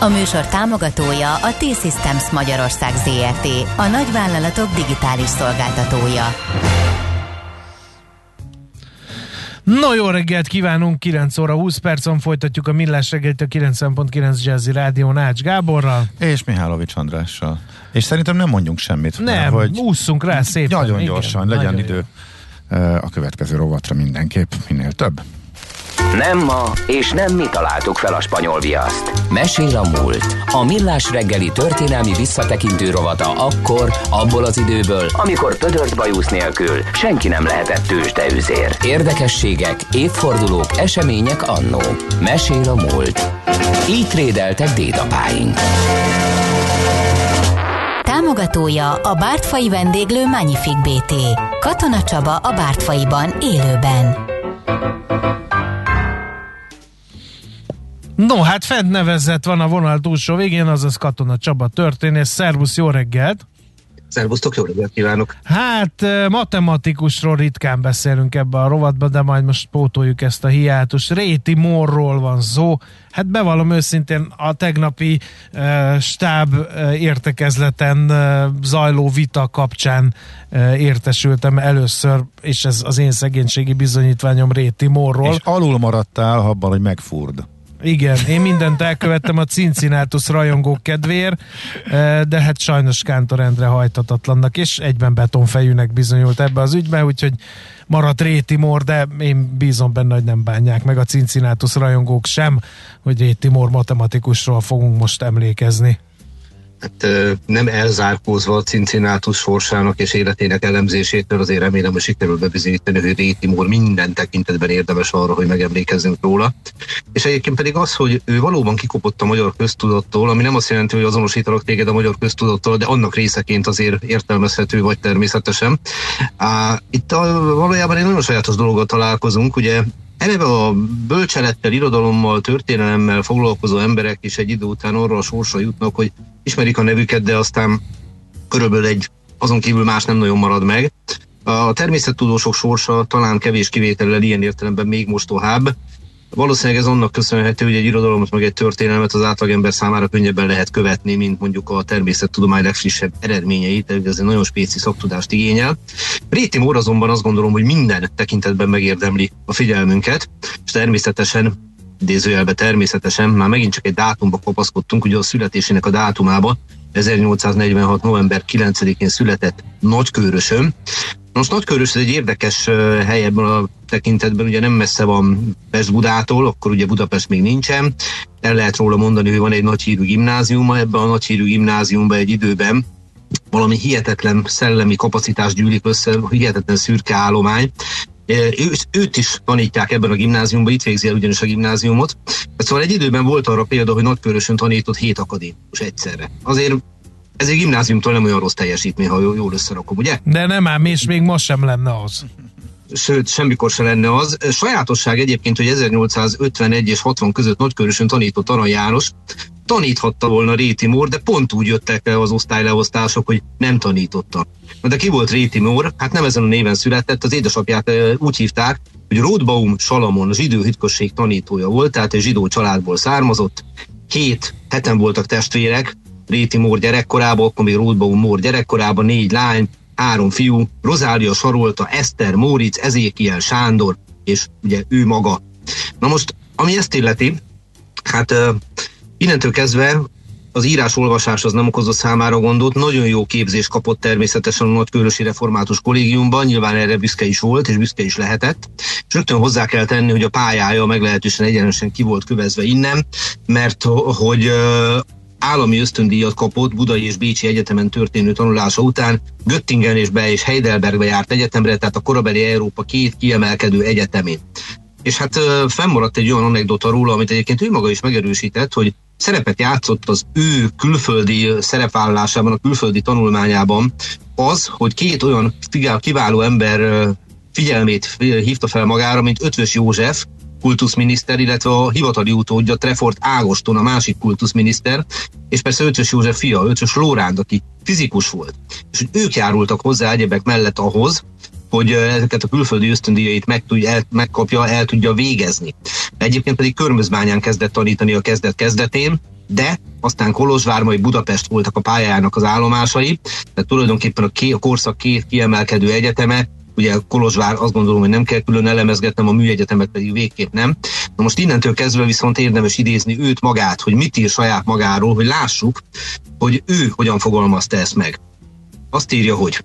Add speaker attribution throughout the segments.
Speaker 1: A műsor támogatója a T-Systems Magyarország ZRT, a nagyvállalatok digitális szolgáltatója.
Speaker 2: No, jó reggelt kívánunk, 9 óra 20 percon folytatjuk a Millás reggelt a 90.9 Jazzy Rádió Nács Gáborral.
Speaker 3: És Mihálovics Andrással. És szerintem nem mondjunk semmit.
Speaker 2: Nem, mert, hogy ússzunk rá szépen.
Speaker 3: Nagyon gyorsan, Igen, legyen nagyon idő jó. a következő rovatra mindenképp, minél több.
Speaker 4: Nem ma, és nem mi találtuk fel a spanyol viaszt. Mesél a múlt. A millás reggeli történelmi visszatekintő rovata akkor, abból az időből, amikor pödört bajusz nélkül senki nem lehetett tőzsdeüzér. Érdekességek, évfordulók, események annó. Mesél a múlt. Így trédeltek dédapáink.
Speaker 1: Támogatója a Bártfai vendéglő Magnific BT. Katona Csaba a Bártfaiban élőben.
Speaker 2: No, hát fent nevezett van a vonal túlsó végén, azaz Katona Csaba történész. Szervusz, jó reggelt!
Speaker 5: Szervusztok, jó reggelt kívánok!
Speaker 2: Hát matematikusról ritkán beszélünk ebbe a rovatba, de majd most pótoljuk ezt a hiátus. Réti Morról van szó. Hát bevallom őszintén a tegnapi uh, stáb uh, értekezleten uh, zajló vita kapcsán uh, értesültem először, és ez az én szegénységi bizonyítványom Réti Morról. És
Speaker 3: alul maradtál abban, hogy megfurd.
Speaker 2: Igen, én mindent elkövettem a Cincinnatus rajongók kedvéért, eh, de hát sajnos Kántor Endre hajtatatlannak, és egyben betonfejűnek bizonyult ebbe az ügybe, úgyhogy maradt Réti Mor, de én bízom benne, hogy nem bánják meg a Cincinnatus rajongók sem, hogy Réti Mor matematikusról fogunk most emlékezni
Speaker 5: hát, nem elzárkózva a Cincinnatus sorsának és életének elemzésétől, azért remélem, hogy sikerül bebizonyítani, hogy Réti Mór minden tekintetben érdemes arra, hogy megemlékezzünk róla. És egyébként pedig az, hogy ő valóban kikopott a magyar köztudattól, ami nem azt jelenti, hogy azonosítalak téged a magyar köztudattól, de annak részeként azért értelmezhető vagy természetesen. Itt a, valójában egy nagyon sajátos dologgal találkozunk, ugye Eleve a bölcselettel, irodalommal, történelemmel foglalkozó emberek is egy idő után arra a sorsra jutnak, hogy ismerik a nevüket, de aztán körülbelül egy azon kívül más nem nagyon marad meg. A természettudósok sorsa talán kevés kivétellel ilyen értelemben még mostohább, Valószínűleg ez annak köszönhető, hogy egy irodalomot, meg egy történelmet az átlagember számára könnyebben lehet követni, mint mondjuk a természettudomány legfrissebb eredményeit, tehát ez egy nagyon spéci szaktudást igényel. Réti Mór azonban azt gondolom, hogy minden tekintetben megérdemli a figyelmünket, és természetesen idézőjelbe természetesen, már megint csak egy dátumba kapaszkodtunk, ugye a születésének a dátumába, 1846. november 9-én született Nagykőrösön, most Nagykörös egy érdekes hely ebben a tekintetben, ugye nem messze van Pest-Budától, akkor ugye Budapest még nincsen. El lehet róla mondani, hogy van egy nagyhírű gimnáziuma, ebben a nagyhírű gimnáziumban egy időben valami hihetetlen szellemi kapacitás gyűlik össze, hihetetlen szürke állomány, ő, őt is tanítják ebben a gimnáziumban, itt végzi el ugyanis a gimnáziumot. Szóval egy időben volt arra példa, hogy Nagykörösön tanított hét akadémikus egyszerre. Azért ez egy gimnáziumtól nem olyan rossz teljesítmény, ha jól összerakom, ugye?
Speaker 2: De nem ám, és még most sem lenne az.
Speaker 5: Sőt, semmikor se lenne az. Sajátosság egyébként, hogy 1851 és 60 között Nagykörösön tanított Arany János, taníthatta volna Réti Mór, de pont úgy jöttek el az osztályleosztások, hogy nem tanította. Na de ki volt Réti Mór? Hát nem ezen a néven született, az édesapját úgy hívták, hogy Ródbaum Salamon zsidó hitkosség tanítója volt, tehát egy zsidó családból származott. Két heten voltak testvérek, Réti Mór gyerekkorában, akkor még Ródbaum Mór gyerekkorában négy lány, három fiú, Rozália Sarolta, Eszter, Móric, Ezékiel, Sándor, és ugye ő maga. Na most, ami ezt illeti, hát uh, innentől kezdve az írás-olvasás az nem okozott számára gondot, nagyon jó képzést kapott természetesen a Nagykörösi Református Kollégiumban, nyilván erre büszke is volt, és büszke is lehetett. És rögtön hozzá kell tenni, hogy a pályája meglehetősen egyenesen ki volt kövezve innen, mert hogy állami ösztöndíjat kapott Budai és Bécsi Egyetemen történő tanulása után, Göttingen és Be és Heidelbergbe járt egyetemre, tehát a korabeli Európa két kiemelkedő egyetemén. És hát fennmaradt egy olyan anekdota róla, amit egyébként ő maga is megerősített, hogy szerepet játszott az ő külföldi szerepvállalásában, a külföldi tanulmányában az, hogy két olyan kiváló ember figyelmét hívta fel magára, mint Ötvös József, kultuszminiszter, illetve a hivatali utódja Trefort Ágoston, a másik kultuszminiszter, és persze Ötvös József fia, Ötvös Lóránd, aki fizikus volt. És hogy ők járultak hozzá egyebek mellett ahhoz, hogy ezeket a külföldi ösztöndíjait meg tudja, el, megkapja, el tudja végezni. Egyébként pedig Körmözbányán kezdett tanítani a kezdet-kezdetén, de aztán Kolozsvár, majd Budapest voltak a pályájának az állomásai, tehát tulajdonképpen a, ké, a korszak két kiemelkedő egyeteme, ugye Kolozsvár azt gondolom, hogy nem kell külön elemezgetnem, a műegyetemet pedig végképp nem. Na most innentől kezdve viszont érdemes idézni őt magát, hogy mit ír saját magáról, hogy lássuk, hogy ő hogyan fogalmazta ezt meg. Azt írja, hogy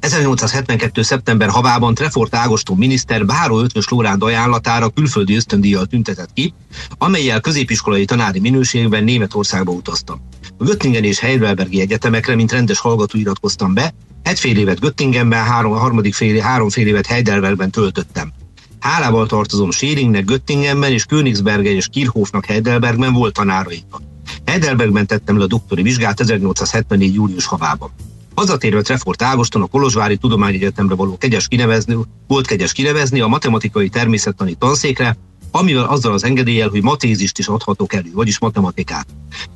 Speaker 5: 1872. szeptember havában Trefort Ágoston miniszter Báró Ötvös Lóránd ajánlatára külföldi ösztöndíjjal tüntetett ki, amelyel középiskolai tanári minőségben Németországba utaztam. A Göttingen és Heidelbergi egyetemekre, mint rendes hallgató iratkoztam be, egy fél évet Göttingenben, három, a harmadik fél, három fél évet Heidelbergben töltöttem. Hálával tartozom Scheringnek Göttingenben és Königsbergen és Kirchhoffnak Heidelbergben volt tanáraiknak. Heidelbergben tettem le a doktori vizsgát 1874. július havában. Hazatérve Trefort Ágoston a Kolozsvári Tudományegyetemre való kegyes kinevezni, volt kegyes kinevezni a matematikai természettani tanszékre, amivel azzal az engedéllyel, hogy matézist is adhatok elő, vagyis matematikát.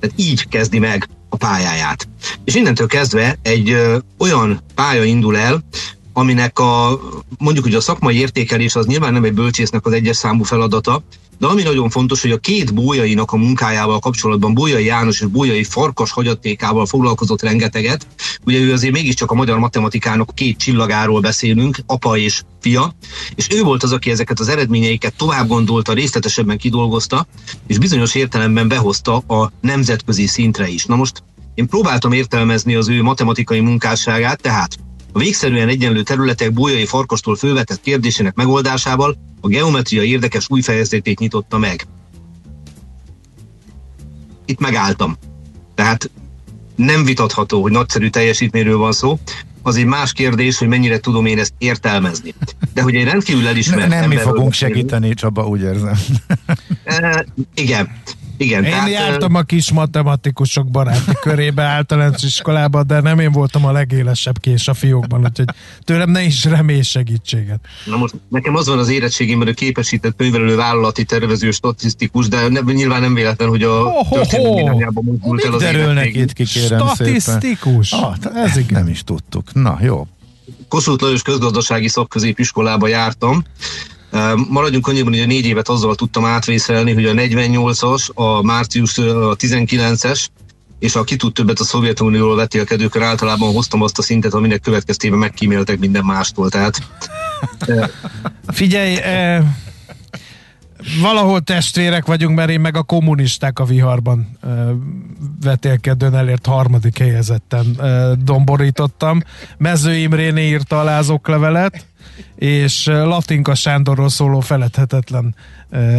Speaker 5: Tehát így kezdi meg a pályáját. És innentől kezdve egy ö, olyan pálya indul el, aminek a mondjuk hogy a szakmai értékelés az nyilván nem egy bölcsésznek az egyes számú feladata, de ami nagyon fontos, hogy a két bójainak a munkájával kapcsolatban Bójai János és Bójai Farkas hagyatékával foglalkozott rengeteget. Ugye ő azért mégiscsak a magyar matematikának két csillagáról beszélünk, apa és fia, és ő volt az, aki ezeket az eredményeiket tovább gondolta, részletesebben kidolgozta, és bizonyos értelemben behozta a nemzetközi szintre is. Na most én próbáltam értelmezni az ő matematikai munkásságát, tehát a végszerűen egyenlő területek bolyai farkastól fölvetett kérdésének megoldásával a geometria érdekes új fejezetét nyitotta meg. Itt megálltam. Tehát nem vitatható, hogy nagyszerű teljesítményről van szó, az egy más kérdés, hogy mennyire tudom én ezt értelmezni. De hogy egy rendkívül elismert
Speaker 3: Nem mi fogunk segíteni, Csaba, úgy érzem.
Speaker 5: E, igen. Igen,
Speaker 2: én
Speaker 5: tehát,
Speaker 2: jártam a kis matematikusok baráti körébe általános iskolában, de nem én voltam a legélesebb kés a fiókban, úgyhogy tőlem ne is remély segítséget.
Speaker 5: Na most nekem az van az érettségimben, hogy képesített könyvelő vállalati tervező statisztikus, de ne, nyilván nem véletlen, hogy a
Speaker 2: Oh,
Speaker 5: történelmi irányába mozdult el az
Speaker 3: Derülnek
Speaker 5: érettségim.
Speaker 3: itt ki, kérem
Speaker 2: Statisztikus.
Speaker 3: szépen. Ah, ez igen. Nem is tudtuk. Na, jó.
Speaker 5: Kossuth Lajos közgazdasági szakközépiskolába jártam. Maradjunk annyiban, hogy a négy évet azzal tudtam átvészelni, hogy a 48-as, a március a 19-es, és a ki tud többet a Szovjetunióról vetélkedőkör általában hoztam azt a szintet, aminek következtében megkíméltek minden mástól. Tehát
Speaker 2: Figyelj, eh, valahol testvérek vagyunk, mert én meg a kommunisták a viharban eh, vetélkedőn elért harmadik helyezetten eh, domborítottam. Mező Imréné írta a lázoklevelet, és Latinka Sándorról szóló feledhetetlen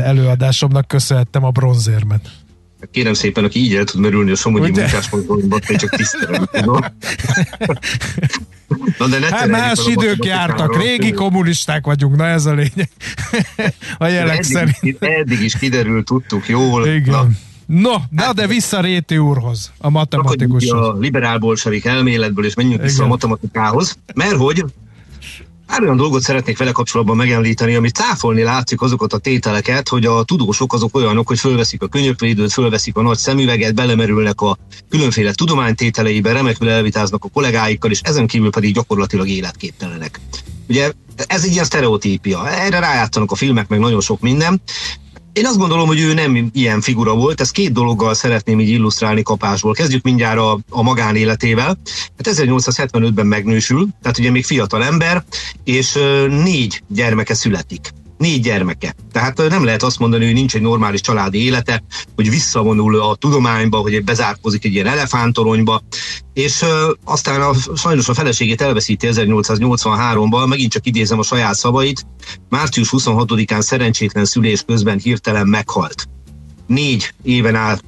Speaker 2: előadásomnak köszönhettem a bronzérmet.
Speaker 5: kérem szépen, aki így el tud merülni a Somogyi
Speaker 2: Ugye?
Speaker 5: munkásmozgalomban, én csak tisztelem, tudom. Na, de ne
Speaker 2: Hát más idők jártak, régi kommunisták vagyunk, na ez a lényeg. a jelek
Speaker 5: eddig,
Speaker 2: szerint.
Speaker 5: is, eddig is kiderült, tudtuk jól. Na,
Speaker 2: Igen. No, na de vissza Réti úrhoz, a matematikushoz.
Speaker 5: a liberál bolsevik elméletből, és menjünk vissza
Speaker 2: Igen.
Speaker 5: a matematikához, mert hogy pár olyan dolgot szeretnék vele kapcsolatban megemlíteni, amit cáfolni látszik azokat a tételeket, hogy a tudósok azok olyanok, hogy fölveszik a könyökvédőt, fölveszik a nagy szemüveget, belemerülnek a különféle tudománytételeibe, remekül elvitáznak a kollégáikkal, és ezen kívül pedig gyakorlatilag életképtelenek. Ugye ez egy ilyen sztereotípia. Erre rájátszanak a filmek, meg nagyon sok minden. Én azt gondolom, hogy ő nem ilyen figura volt, ezt két dologgal szeretném így illusztrálni kapásból. Kezdjük mindjárt a, a magánéletével. Hát 1875-ben megnősül, tehát ugye még fiatal ember, és négy gyermeke születik. Négy gyermeke. Tehát nem lehet azt mondani, hogy nincs egy normális családi élete, hogy visszavonul a tudományba, hogy bezárkozik egy ilyen elefántoronyba, és aztán a, sajnos a feleségét elveszíti 1883-ban, megint csak idézem a saját szavait, március 26-án szerencsétlen szülés közben hirtelen meghalt. Négy éven át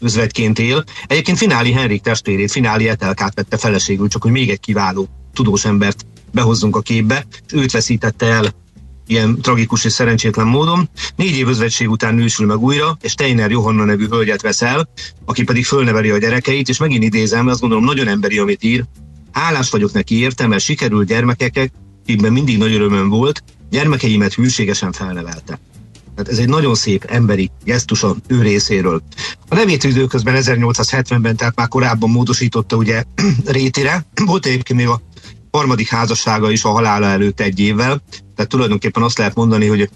Speaker 5: özvegyként él. Egyébként Fináli Henrik testvérét, Fináli Etelkát vette feleségül, csak hogy még egy kiváló tudós embert behozzunk a képbe, és őt veszítette el ilyen tragikus és szerencsétlen módon. Négy év özvegység után nősül meg újra, és Steiner Johanna nevű hölgyet vesz el, aki pedig fölneveli a gyerekeit, és megint idézem, azt gondolom nagyon emberi, amit ír. Hálás vagyok neki értem, mert sikerült gyermekek, akikben mindig nagy örömöm volt, gyermekeimet hűségesen felnevelte. Tehát ez egy nagyon szép emberi gesztus a ő részéről. A nevét időközben 1870-ben, tehát már korábban módosította ugye Rétire, volt egyébként még a harmadik házassága is a halála előtt egy évvel, tehát tulajdonképpen azt lehet mondani, hogy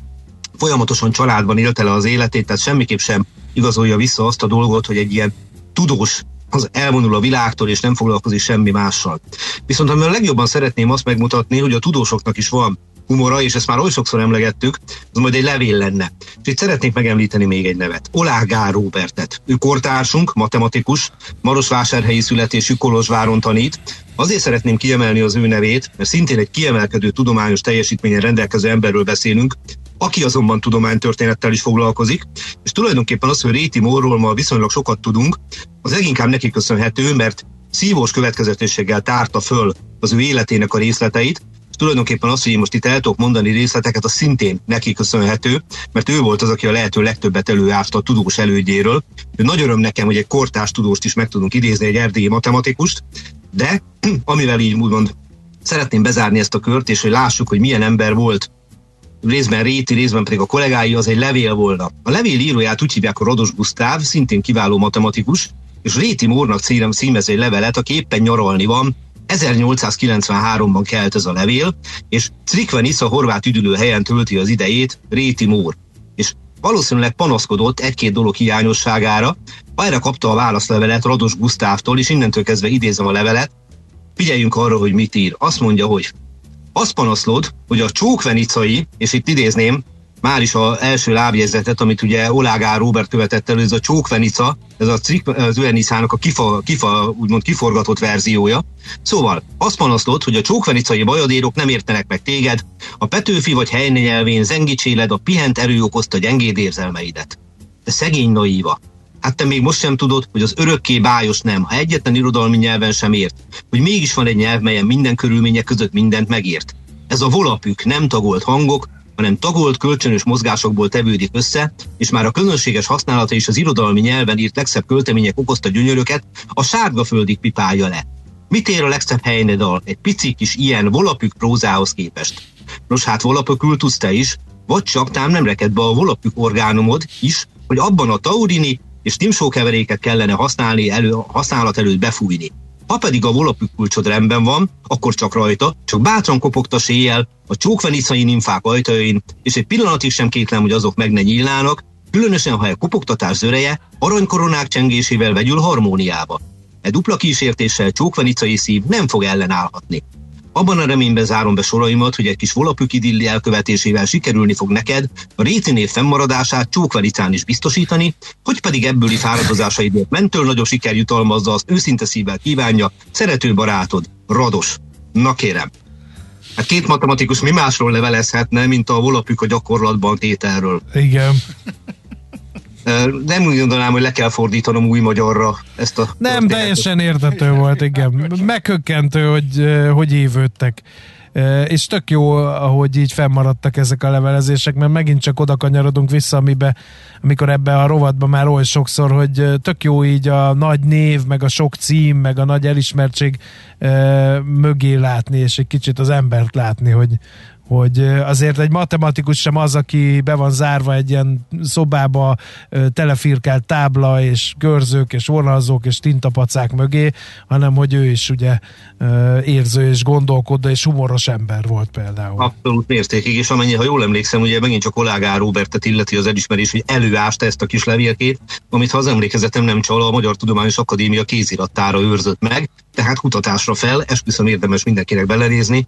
Speaker 5: folyamatosan családban élte le az életét, tehát semmiképp sem igazolja vissza azt a dolgot, hogy egy ilyen tudós az elvonul a világtól, és nem foglalkozik semmi mással. Viszont amivel legjobban szeretném azt megmutatni, hogy a tudósoknak is van humora, és ezt már oly sokszor emlegettük, az majd egy levél lenne. És itt szeretnék megemlíteni még egy nevet. Olágár Róbertet. Ő kortársunk, matematikus, Marosvásárhelyi születésű Kolozsváron tanít. Azért szeretném kiemelni az ő nevét, mert szintén egy kiemelkedő tudományos teljesítményen rendelkező emberről beszélünk, aki azonban tudománytörténettel is foglalkozik, és tulajdonképpen az, hogy Réti Morról ma viszonylag sokat tudunk, az leginkább neki köszönhető, mert szívós következetességgel tárta föl az ő életének a részleteit, tulajdonképpen az, hogy én most itt el tudok mondani részleteket, az szintén neki köszönhető, mert ő volt az, aki a lehető legtöbbet előásta a tudós elődjéről. Nagy öröm nekem, hogy egy kortárs tudóst is meg tudunk idézni, egy erdélyi matematikust, de amivel így úgymond szeretném bezárni ezt a kört, és hogy lássuk, hogy milyen ember volt részben Réti, részben pedig a kollégái, az egy levél volna. A levél íróját úgy hívják a Rodos Gusztáv, szintén kiváló matematikus, és Réti Mórnak címez egy levelet, aki éppen nyaralni van, 1893-ban kelt ez a levél, és Cvikvenis a horvát üdülő helyen tölti az idejét Réti Mór. És valószínűleg panaszkodott egy-két dolog hiányosságára, erre kapta a válaszlevelet Rados Gusztávtól, és innentől kezdve idézem a levelet, figyeljünk arra, hogy mit ír. Azt mondja, hogy azt panaszlod, hogy a csókvenicai, és itt idézném, már is az első lábjegyzetet, amit ugye Olágár Robert követett elő, ez a csókvenica, ez a az Uenicának a kifa, kifa, úgymond kiforgatott verziója. Szóval azt panasztott, hogy a csókvenicai bajadérok nem értenek meg téged, a Petőfi vagy helyne nyelvén zengicséled, a pihent erő okozta gyengéd érzelmeidet. De szegény naíva. Hát te még most sem tudod, hogy az örökké bájos nem, ha egyetlen irodalmi nyelven sem ért, hogy mégis van egy nyelv, melyen minden körülmények között mindent megért. Ez a volapük, nem tagolt hangok, hanem tagolt kölcsönös mozgásokból tevődik össze, és már a közönséges használata és az irodalmi nyelven írt legszebb költemények okozta gyönyöröket, a sárga földig pipálja le. Mit ér a legszebb helynedal egy pici kis ilyen volapük prózához képest? Nos hát volapökül tudsz te is, vagy csak tám nem reked be a volapük orgánumod is, hogy abban a taurini és timsó keveréket kellene használni elő, használat előtt befújni. Ha pedig a volapük kulcsod rendben van, akkor csak rajta, csak bátran kopogtas éjjel a csókvenicai nimfák ajtajain, és egy pillanatig sem kétlem, hogy azok meg ne nyílnának, különösen ha a kopogtatás zöreje aranykoronák csengésével vegyül harmóniába. E dupla kísértéssel csókvenicai szív nem fog ellenállhatni. Abban a reményben zárom be soraimat, hogy egy kis volapük idilli elkövetésével sikerülni fog neked a réti név fennmaradását csókvelicán is biztosítani, hogy pedig ebbőli fáradozásaidért mentől nagyobb siker jutalmazza az őszinte szívvel kívánja szerető barátod, Rados. Na kérem, Hát két matematikus mi másról levelezhetne, mint a volapük a gyakorlatban tételről.
Speaker 2: Igen.
Speaker 5: Nem úgy gondolnám, hogy le kell fordítanom új magyarra ezt a...
Speaker 2: Nem, teljesen értető volt, igen. Meghökkentő, hogy, hogy évődtek. És tök jó, ahogy így fennmaradtak ezek a levelezések, mert megint csak oda kanyarodunk vissza, amibe, amikor ebbe a rovatban már oly sokszor, hogy tök jó így a nagy név, meg a sok cím, meg a nagy elismertség mögé látni, és egy kicsit az embert látni, hogy, hogy azért egy matematikus sem az, aki be van zárva egy ilyen szobába telefirkált tábla és görzők és vonalzók és tintapacák mögé, hanem hogy ő is ugye érző és gondolkodó és humoros ember volt például.
Speaker 5: Abszolút mértékig, és amennyi, ha jól emlékszem, ugye megint csak Olágár Robertet illeti az elismerés, hogy előásta ezt a kis levélkét, amit ha az emlékezetem nem csal, a Magyar Tudományos Akadémia kézirattára őrzött meg, tehát kutatásra fel, esküszöm érdemes mindenkinek belenézni,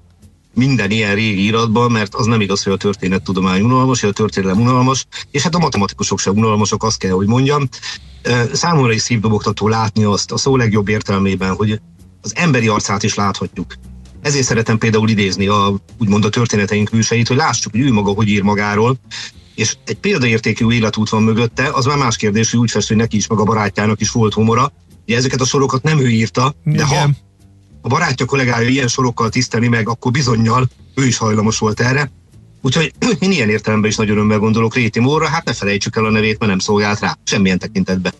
Speaker 5: minden ilyen régi iratban, mert az nem igaz, hogy a történettudomány unalmas, hogy a történelem unalmas, és hát a matematikusok sem unalmasok, azt kell, hogy mondjam. Számomra is szívdobogtató látni azt a szó legjobb értelmében, hogy az emberi arcát is láthatjuk. Ezért szeretem például idézni a, úgymond a történeteink hűseit, hogy lássuk, hogy ő maga hogy ír magáról, és egy példaértékű életút van mögötte, az már más kérdés, hogy úgy fest, hogy neki is, meg a barátjának is volt humora. Ugye ezeket a sorokat nem ő írta, de Igen. ha a barátja kollégája ilyen sorokkal tisztelni meg, akkor bizonyal ő is hajlamos volt erre. Úgyhogy én ilyen értelemben is nagyon örömmel gondolok Réti Mórra, hát ne felejtsük el a nevét, mert nem szolgált rá, semmilyen tekintetben.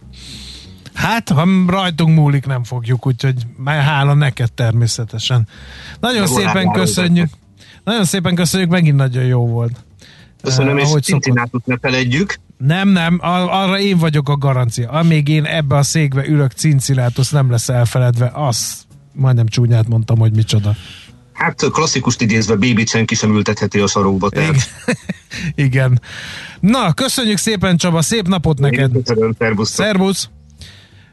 Speaker 2: Hát, ha rajtunk múlik, nem fogjuk, úgyhogy hála neked természetesen. Nagyon szépen köszönjük. Nagyon szépen köszönjük, megint nagyon jó volt.
Speaker 5: Köszönöm, uh, és Cincinnátot ne feledjük.
Speaker 2: Nem, nem, arra én vagyok a garancia. Amíg én ebbe a székbe ülök, Cincinátus nem lesz elfeledve. Az, majdnem csúnyát mondtam, hogy micsoda.
Speaker 5: Hát klasszikus idézve, bébit senki sem ültetheti a sarokba.
Speaker 2: Tehát. Igen. Na, köszönjük szépen Csaba, szép napot neked.
Speaker 5: Köszönöm, szervusz.
Speaker 2: Szervusz.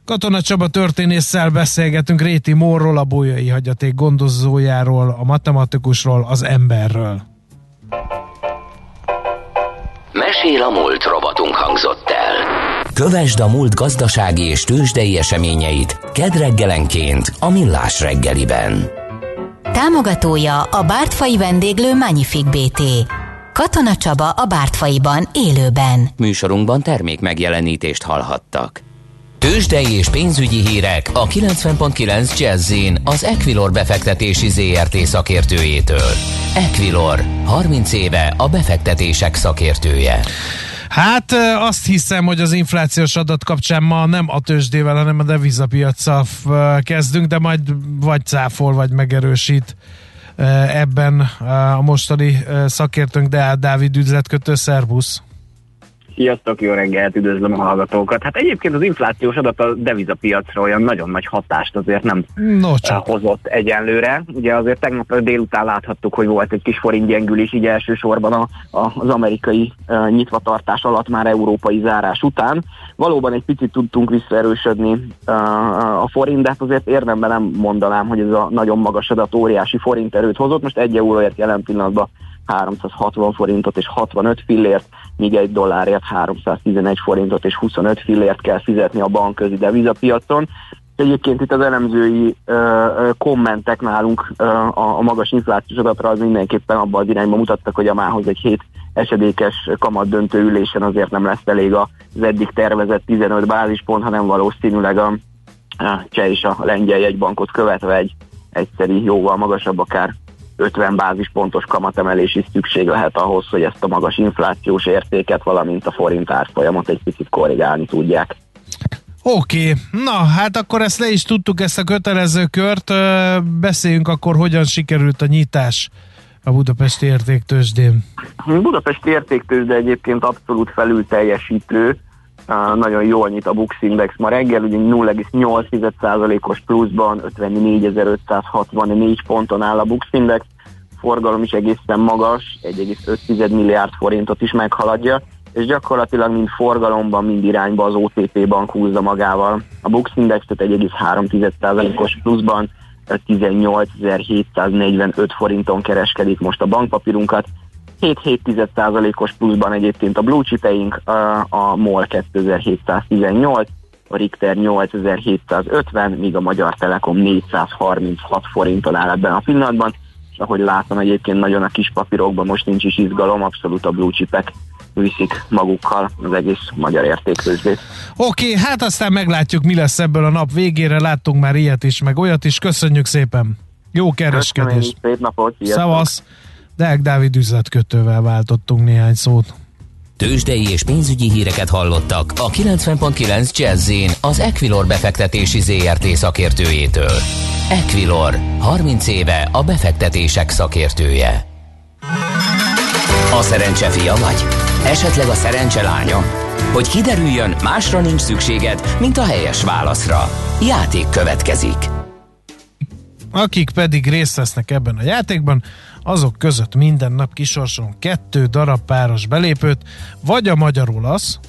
Speaker 2: Katona Csaba történésszel beszélgetünk Réti Mórról, a bolyai hagyaték gondozójáról, a matematikusról, az emberről.
Speaker 4: Mesél a múlt robotunk hangzott el. Kövesd a múlt gazdasági és tőzsdei eseményeit kedreggelenként a Millás reggeliben.
Speaker 1: Támogatója a Bártfai vendéglő Magnific BT. Katona Csaba a Bártfaiban élőben.
Speaker 4: Műsorunkban termék megjelenítést hallhattak. Tőzsdei és pénzügyi hírek a 90.9 jazz az Equilor befektetési ZRT szakértőjétől. Equilor, 30 éve a befektetések szakértője.
Speaker 2: Hát azt hiszem, hogy az inflációs adat kapcsán ma nem a tőzsdével, hanem a devizapiacsal kezdünk, de majd vagy cáfol, vagy megerősít ebben a mostani szakértőnk, de Dávid üzletkötő, szervusz!
Speaker 6: Sziasztok, jó reggelt, üdvözlöm a hallgatókat. Hát egyébként az inflációs adat a devizapiacra olyan nagyon nagy hatást azért nem no, csak. hozott egyenlőre. Ugye azért tegnap délután láthattuk, hogy volt egy kis forint gyengülés, így elsősorban a, a, az amerikai uh, nyitvatartás alatt már európai zárás után. Valóban egy picit tudtunk visszaerősödni uh, a forint, de hát azért érdemben nem mondanám, hogy ez a nagyon magas adat óriási forint erőt hozott. Most egy euróért jelen pillanatban 360 forintot és 65 fillért, míg egy dollárért 311 forintot és 25 fillért kell fizetni a bankközi devizapiacon. Egyébként itt az elemzői ö, ö, kommentek nálunk ö, a, a magas inflációs adatra az mindenképpen abban az irányba mutattak, hogy a mához egy hét esedékes kamat döntő ülésen azért nem lesz elég az eddig tervezett 15 bázispont, hanem valószínűleg a, a cseh és a lengyel jegybankot követve egy egyszeri jóval magasabb, akár 50 bázispontos kamatemelés is szükség lehet ahhoz, hogy ezt a magas inflációs értéket, valamint a forint árfolyamot egy picit korrigálni tudják.
Speaker 2: Oké, okay. na hát akkor ezt le is tudtuk, ezt a kötelező kört. Beszéljünk akkor, hogyan sikerült a nyitás a Budapesti értéktősdén.
Speaker 6: Budapesti értéktősde egyébként abszolút felül teljesítő, nagyon jól nyit a Bux Index ma reggel, ugye 0,8%-os pluszban 54.564 ponton áll a Bux Index, forgalom is egészen magas, 1,5 milliárd forintot is meghaladja, és gyakorlatilag mind forgalomban, mind irányba az OTP bank húzza magával. A Bux Indexet 1,3%-os pluszban 18.745 forinton kereskedik most a bankpapírunkat, 7,7%-os pluszban egyébként a blue chipeink, a MOL 2718, a Richter 8750, míg a Magyar Telekom 436 forinton áll ebben a pillanatban, és ahogy látom egyébként nagyon a kis papírokban most nincs is izgalom, abszolút a blue chipek viszik magukkal az egész magyar értékőzsdét.
Speaker 2: Oké, okay, hát aztán meglátjuk, mi lesz ebből a nap végére, láttunk már ilyet is, meg olyat is, köszönjük szépen! Jó kereskedés!
Speaker 6: Szép napot!
Speaker 2: Szavasz! Deák Dávid üzletkötővel váltottunk néhány szót.
Speaker 4: Tőzsdei és pénzügyi híreket hallottak a 90.9 jazz az Equilor befektetési ZRT szakértőjétől. Equilor, 30 éve a befektetések szakértője. A szerencse fia vagy? Esetleg a szerencse lánya? Hogy kiderüljön, másra nincs szükséged, mint a helyes válaszra. Játék következik.
Speaker 2: Akik pedig részt vesznek ebben a játékban, azok között minden nap kisorsolunk kettő darab páros belépőt, vagy a magyar-olasz,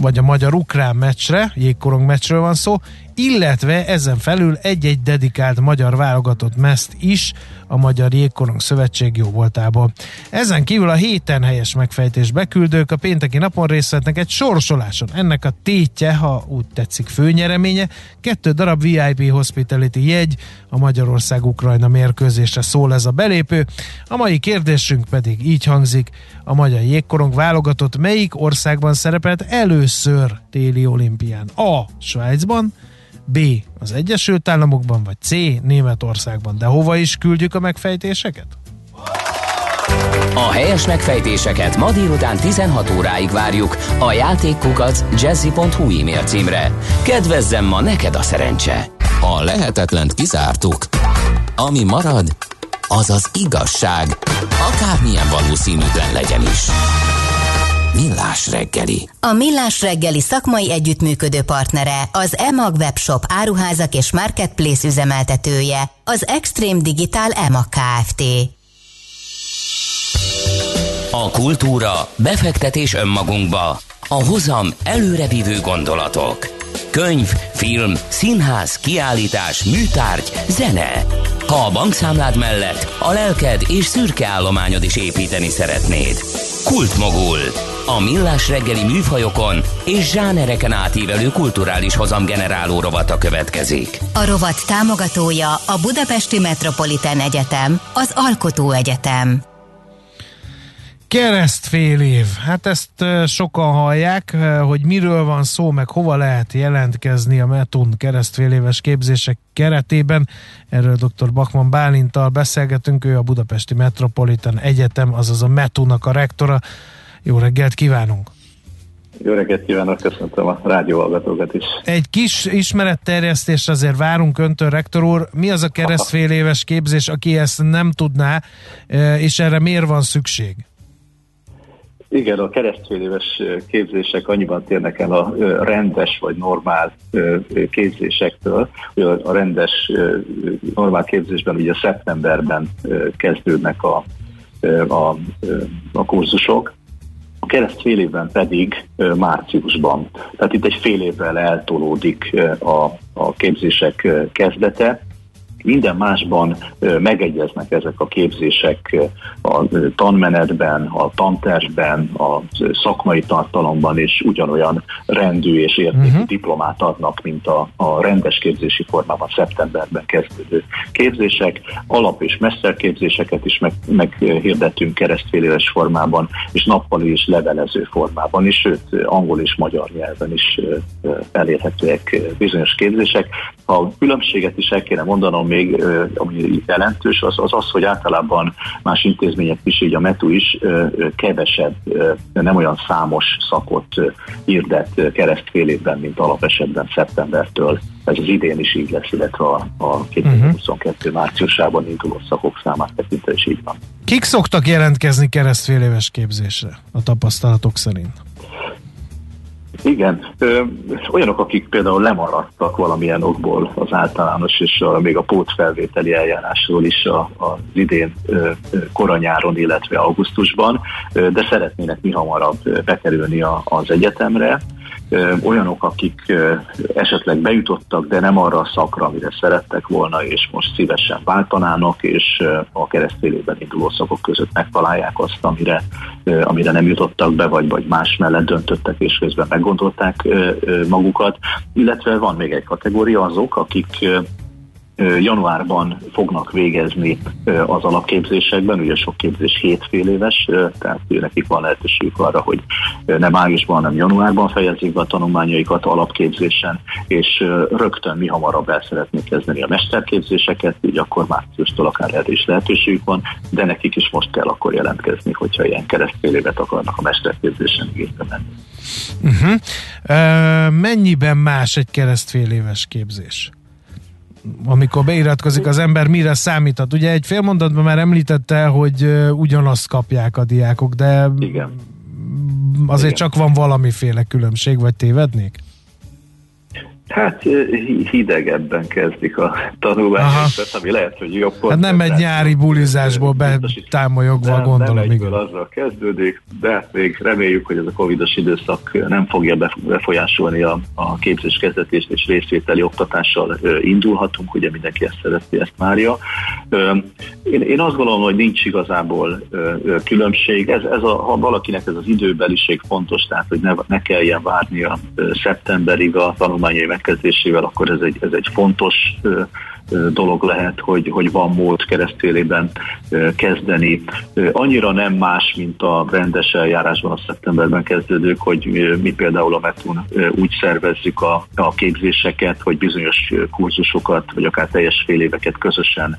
Speaker 2: vagy a magyar-ukrán meccsre, jégkorong meccsről van szó, illetve ezen felül egy-egy dedikált magyar válogatott meszt is a Magyar Jégkorong Szövetség jó voltából. Ezen kívül a héten helyes megfejtés beküldők a pénteki napon részt vettnek egy sorsoláson. Ennek a tétje, ha úgy tetszik, főnyereménye, kettő darab VIP Hospitality jegy a Magyarország-Ukrajna mérkőzésre szól ez a belépő. A mai kérdésünk pedig így hangzik, a Magyar Jégkorong válogatott melyik országban szerepelt először téli olimpián? A. Svájcban, B. az Egyesült Államokban, vagy C. Németországban. De hova is küldjük a megfejtéseket?
Speaker 4: A helyes megfejtéseket ma délután 16 óráig várjuk a játékkukac jazzy.hu e-mail címre. Kedvezzem ma neked a szerencse! A lehetetlent kizártuk. Ami marad, az az igazság, akármilyen valószínűtlen legyen is. Millás reggeli.
Speaker 1: A Millás reggeli szakmai együttműködő partnere, az EMAG webshop áruházak és marketplace üzemeltetője, az Extreme Digital EMAG Kft.
Speaker 4: A kultúra, befektetés önmagunkba, a hozam előrevívő gondolatok. Könyv, film, színház, kiállítás, műtárgy, zene. Ha a bankszámlád mellett a lelked és szürke állományod is építeni szeretnéd. Kultmogul. A millás reggeli műfajokon és zsánereken átívelő kulturális hozamgeneráló rovata következik.
Speaker 1: A rovat támogatója a Budapesti Metropolitán Egyetem, az Alkotó Egyetem.
Speaker 2: Keresztfél év. Hát ezt sokan hallják, hogy miről van szó, meg hova lehet jelentkezni a Metun keresztfél éves képzések keretében. Erről dr. Bakman Bálintal beszélgetünk, ő a Budapesti Metropolitan Egyetem, azaz a Metunak a rektora. Jó reggelt kívánunk!
Speaker 7: Jó reggelt kívánok, köszöntöm a rádióhallgatókat is.
Speaker 2: Egy kis ismeretterjesztés azért várunk öntől, rektor úr. Mi az a keresztfél éves képzés, aki ezt nem tudná, és erre miért van szükség?
Speaker 7: Igen, a keresztféléves képzések annyiban térnek el a rendes vagy normál képzésektől, hogy a rendes normál képzésben ugye szeptemberben kezdődnek a, a, a kurzusok, a kereszt fél évben pedig márciusban. Tehát itt egy fél évvel eltolódik a, a képzések kezdete, minden másban megegyeznek ezek a képzések a tanmenetben, a tantervben, a szakmai tartalomban, és ugyanolyan rendű és értékű uh-huh. diplomát adnak, mint a, a rendes képzési formában szeptemberben kezdődő képzések. Alap- és mesterképzéseket is meg, meghirdetünk keresztféléves formában, és nappali és levelező formában is, sőt, angol és magyar nyelven is elérhetőek bizonyos képzések. A különbséget is el kéne mondanom, még, ami jelentős, az, az az, hogy általában más intézmények is, így a METU is kevesebb, nem olyan számos szakot hirdet keresztfél évben, mint alapesetben szeptembertől. Ez az idén is így lesz, illetve a, a 2022 uh-huh. márciusában induló szakok számát tekintve is így van.
Speaker 2: Kik szoktak jelentkezni keresztfél éves képzésre a tapasztalatok szerint?
Speaker 7: Igen, ö, olyanok, akik például lemaradtak valamilyen okból az általános és a, még a pótfelvételi eljárásról is a, az idén ö, koranyáron, illetve augusztusban, ö, de szeretnének mi hamarabb bekerülni a, az egyetemre, olyanok, akik esetleg bejutottak, de nem arra a szakra, amire szerettek volna, és most szívesen váltanának, és a keresztélében induló szakok között megtalálják azt, amire, amire nem jutottak be, vagy, vagy más mellett döntöttek, és közben meggondolták magukat. Illetve van még egy kategória azok, akik januárban fognak végezni az alapképzésekben, ugye sok képzés hétfél éves, tehát nekik van lehetőségük arra, hogy nem májusban, hanem januárban fejezik be a tanulmányaikat alapképzésen, és rögtön mi hamarabb el szeretnék kezdeni a mesterképzéseket, így akkor márciustól akár erre is lehetőségük van, de nekik is most kell akkor jelentkezni, hogyha ilyen keresztfél évet akarnak a mesterképzésen igénybe menni.
Speaker 2: Uh-huh. Uh, mennyiben más egy keresztfél éves képzés? Amikor beiratkozik az ember, mire számíthat? Ugye egy fél mondatban már említette, hogy ugyanazt kapják a diákok, de
Speaker 7: Igen.
Speaker 2: azért Igen. csak van valamiféle különbség, vagy tévednék?
Speaker 7: Hát hidegebben kezdik a tanulmányokat, ami lehet, hogy jobb.
Speaker 2: Hát nem egy nyári bulizásból betámolyogva,
Speaker 7: nem,
Speaker 2: gondolom.
Speaker 7: Nem egyből azzal kezdődik, de még reméljük, hogy ez a covidos időszak nem fogja befolyásolni a, a képzés kezdetést és részvételi oktatással indulhatunk, ugye mindenki ezt szereti, ezt várja. Én, én azt gondolom, hogy nincs igazából különbség. Ez, ez a, ha valakinek ez az időbeliség fontos, tehát hogy ne, ne kelljen várni a szeptemberig a tanulmányai megkezdésével, akkor ez egy, ez egy fontos dolog lehet, hogy, hogy van mód keresztélében kezdeni. Annyira nem más, mint a rendes eljárásban a szeptemberben kezdődők, hogy mi például a Metun úgy szervezzük a, a képzéseket, hogy bizonyos kurzusokat, vagy akár teljes fél éveket közösen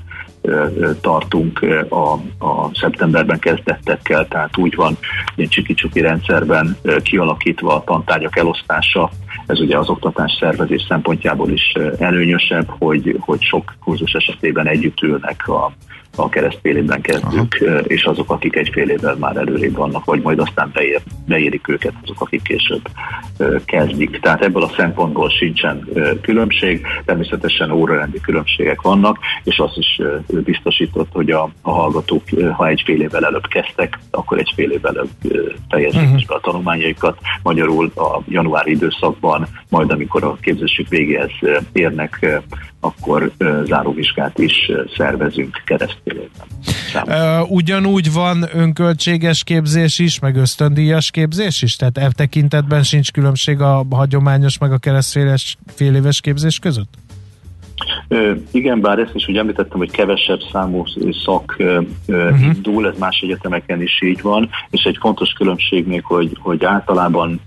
Speaker 7: tartunk a, a szeptemberben kezdettekkel, tehát úgy van ilyen csiki-csuki rendszerben kialakítva a tantárgyak elosztása, ez ugye az oktatás szervezés szempontjából is előnyösebb, hogy, hogy sok kurzus esetében együtt ülnek a, a keresztfélében kezdjük, Aha. és azok, akik egy fél évvel már előrébb vannak, vagy majd aztán beér, beérik őket azok, akik később kezdik. Tehát ebből a szempontból sincsen különbség, természetesen órarendi különbségek vannak, és azt is biztosított, hogy a, a hallgatók, ha egy fél évvel előbb kezdtek, akkor egy fél évvel előbb fejezik uh-huh. be a tanulmányaikat. Magyarul a januári időszakban, majd amikor a képzésük végéhez érnek, akkor záróvizsgát is szervezünk keresztülében.
Speaker 2: Ugyanúgy van önköltséges képzés is, meg ösztöndíjas képzés is? Tehát e tekintetben sincs különbség a hagyományos meg a keresztféles fél éves képzés között?
Speaker 7: Igen, bár ezt is úgy említettem, hogy kevesebb számú szak uh-huh. indul, ez más egyetemeken is így van, és egy fontos különbség még, hogy, hogy általában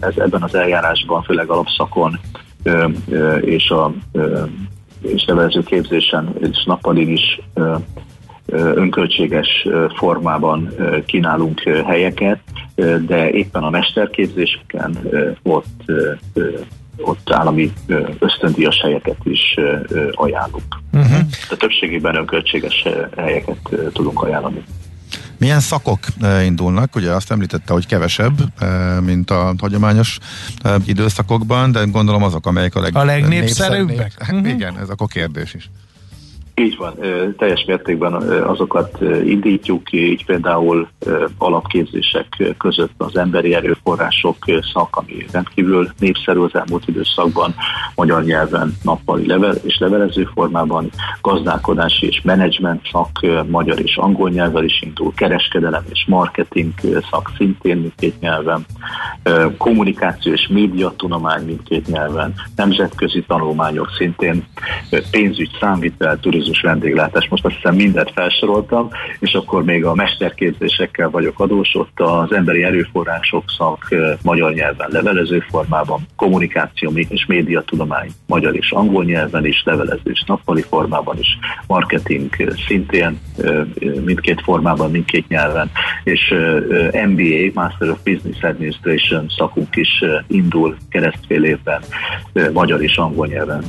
Speaker 7: ez ebben az eljárásban, főleg alapszakon és a és nevező képzésen és nappalin is önköltséges formában kínálunk helyeket, de éppen a mesterképzéseken ott, ott állami ösztöndíjas helyeket is ajánlunk. Uh-huh. De többségében önköltséges helyeket tudunk ajánlani.
Speaker 3: Milyen szakok indulnak? Ugye azt említette, hogy kevesebb, mint a hagyományos időszakokban, de gondolom azok, amelyek a, leg,
Speaker 2: a legnépszerűbbek.
Speaker 3: Uh-huh. Igen, ez akkor kérdés is.
Speaker 7: Így van, teljes mértékben azokat indítjuk, így például alapképzések között az emberi erőforrások szak, ami rendkívül népszerű az elmúlt időszakban, magyar nyelven nappali level és levelező formában, gazdálkodási és menedzsment szak magyar és angol nyelven is indul, kereskedelem és marketing szak szintén mindkét nyelven, kommunikáció és médiatudomány mindkét nyelven, nemzetközi tanulmányok szintén, pénzügy, számvitel, turizmus, turizmus vendéglátás. Most azt hiszem mindent felsoroltam, és akkor még a mesterképzésekkel vagyok adós, ott az emberi erőforrások szak magyar nyelven levelező formában, kommunikáció és médiatudomány magyar és angol nyelven is, levelező és nappali formában is, marketing szintén mindkét formában, mindkét nyelven, és MBA, Master of Business Administration szakunk is indul keresztfél évben magyar és angol nyelven,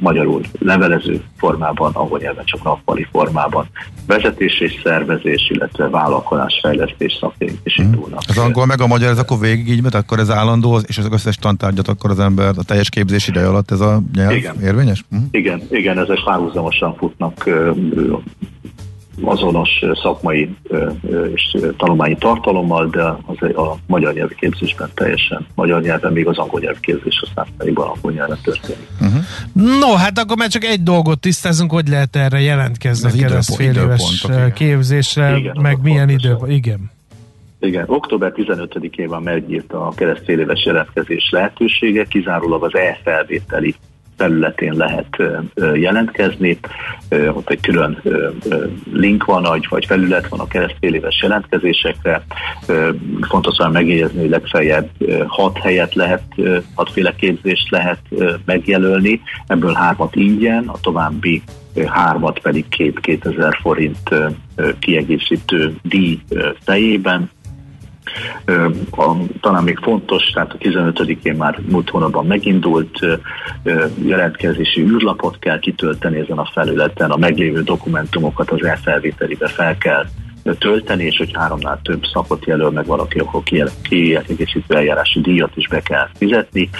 Speaker 7: magyarul levelező formában, angol angol nyelven csak nappali formában. Vezetés és szervezés, illetve vállalkozásfejlesztés szakértők is mhm. indulnak.
Speaker 3: Az angol meg a magyar, ez akkor végig így mert akkor ez állandó, és az összes tantárgyat akkor az ember a teljes képzés ideje alatt ez a nyelv igen. érvényes?
Speaker 7: Uh-huh. Igen, igen, ezek párhuzamosan futnak azonos szakmai és tanulmányi tartalommal, de az a magyar nyelvi képzésben teljesen magyar nyelven, még az angol nyelvi képzés aztán pedig angol nyelven történik.
Speaker 2: Uh-huh. No, hát akkor már csak egy dolgot tisztázunk, hogy lehet erre jelentkezni az a keresztfél éves képzésre, igen, meg milyen idő, igen.
Speaker 7: Igen, október 15-én van megnyílt a keresztfél éves jelentkezés lehetősége, kizárólag az e-felvételi felületén lehet jelentkezni. Ott egy külön link van, vagy felület van a keresztféléves jelentkezésekre. Fontos van megjegyezni, hogy legfeljebb hat helyet lehet, hatféle képzést lehet megjelölni, ebből hármat ingyen, a további hármat pedig két 2000 forint kiegészítő díj fejében a, talán még fontos, tehát a 15-én már múlt hónapban megindult jelentkezési űrlapot kell kitölteni ezen a felületen, a meglévő dokumentumokat az elfelvételibe fel kell tölteni, és hogy háromnál több szakot jelöl meg valaki, akkor kiegészítő eljárási díjat is be kell fizetni.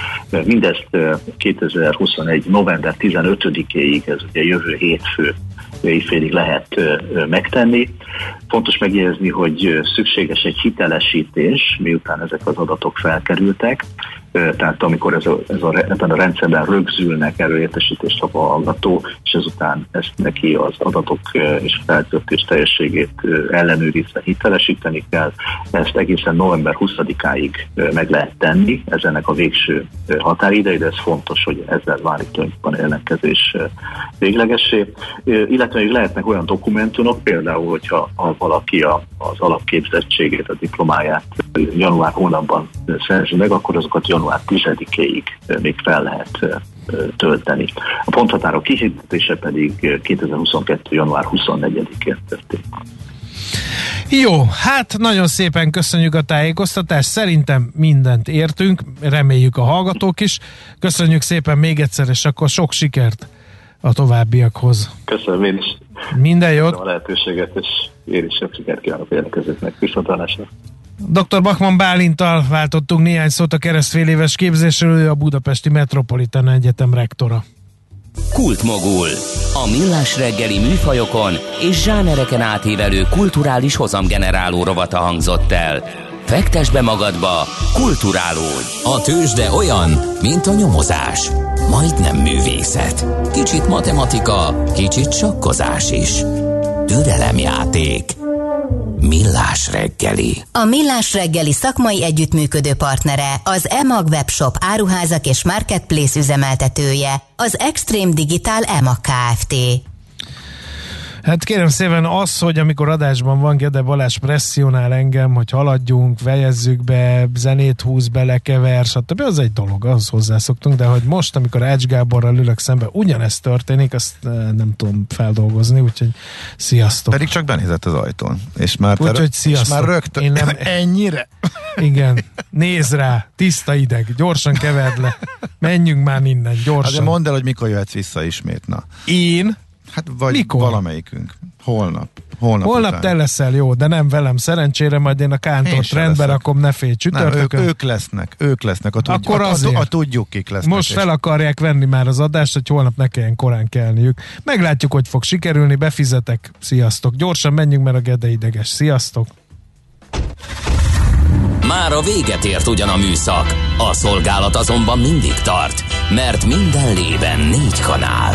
Speaker 7: Mindezt 2021. november 15-éig, ez ugye jövő hétfő éjfélig lehet megtenni. Fontos megjegyezni, hogy szükséges egy hitelesítés, miután ezek az adatok felkerültek, tehát amikor ez a, ez a, ebben a rendszerben rögzülnek előértesítést a hallgató, és ezután ezt neki az adatok és feltöltés teljességét ellenőrizve hitelesíteni kell. Ezt egészen november 20-áig meg lehet tenni, ez ennek a végső határideje, de ez fontos, hogy ezzel válik tulajdonképpen ellenkezés véglegessé. Illetve is lehetnek olyan dokumentumok, például, hogyha valaki a, az alapképzettségét, a diplomáját január hónapban szerzi meg, akkor azokat január 10-ig még fel lehet tölteni. A ponthatárok kihitetése pedig 2022. január 24-én történik.
Speaker 2: Jó, hát nagyon szépen köszönjük a tájékoztatást, szerintem mindent értünk, reméljük a hallgatók is. Köszönjük szépen még egyszer, és akkor sok sikert a továbbiakhoz.
Speaker 7: Köszönöm én is.
Speaker 2: Minden jót.
Speaker 7: Köszönöm a lehetőséget, és én is sok sikert kívánok a jelentkezőknek. Viszontlátásra.
Speaker 2: Dr. Bakman Bálintal váltottunk néhány szót a keresztfél éves képzésről, ő a Budapesti Metropolitan Egyetem rektora.
Speaker 4: Kultmogul. A millás reggeli műfajokon és zsánereken átívelő kulturális hozamgeneráló rovata hangzott el. Fektes be magadba, kulturálódj! A tőzsde olyan, mint a nyomozás. Majdnem művészet. Kicsit matematika, kicsit sakkozás is. Türelemjáték. Millás reggeli.
Speaker 1: A Millás reggeli szakmai együttműködő partnere, az EMAG webshop áruházak és marketplace üzemeltetője, az Extreme Digital EMAG Kft.
Speaker 2: Hát kérem szépen az, hogy amikor adásban van Gede Balázs presszionál engem, hogy haladjunk, vejezzük be, zenét húz bele, kever, stb. az egy dolog, az hozzászoktunk, de hogy most, amikor Ács Gáborral ülök szembe, ugyanezt történik, azt eh, nem tudom feldolgozni, úgyhogy sziasztok.
Speaker 3: Pedig csak benézett az ajtón. És már,
Speaker 2: úgyhogy sziasztok.
Speaker 3: És már rögtön. Én nem... Ennyire?
Speaker 2: Igen. Nézd rá, tiszta ideg, gyorsan keverd le. Menjünk már innen, gyorsan.
Speaker 3: Azért mondd el, hogy mikor jöhetsz vissza ismét, na.
Speaker 2: Én?
Speaker 3: Hát vagy Mikor? valamelyikünk. Holnap. Holnap,
Speaker 2: Holnap után. te leszel jó, de nem velem. Szerencsére majd én a kántort én rendbe rakom, ne félj
Speaker 3: csütörtökön. Ők, ők lesznek, ők lesznek. A, tudj, Akkor a, a, a, tudjuk, kik lesznek.
Speaker 2: Most fel akarják venni már az adást, hogy holnap ne kelljen korán kelniük. Meglátjuk, hogy fog sikerülni, befizetek. Sziasztok. Gyorsan menjünk, mert a Gede ideges. Sziasztok.
Speaker 4: Már a véget ért ugyan a műszak. A szolgálat azonban mindig tart, mert minden lében négy kanál.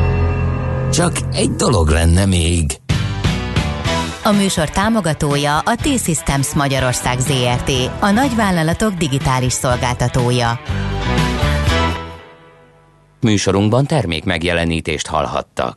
Speaker 4: Csak egy dolog lenne még.
Speaker 1: A műsor támogatója a T-Systems Magyarország ZRT, a nagyvállalatok digitális szolgáltatója.
Speaker 4: Műsorunkban termék megjelenítést hallhattak.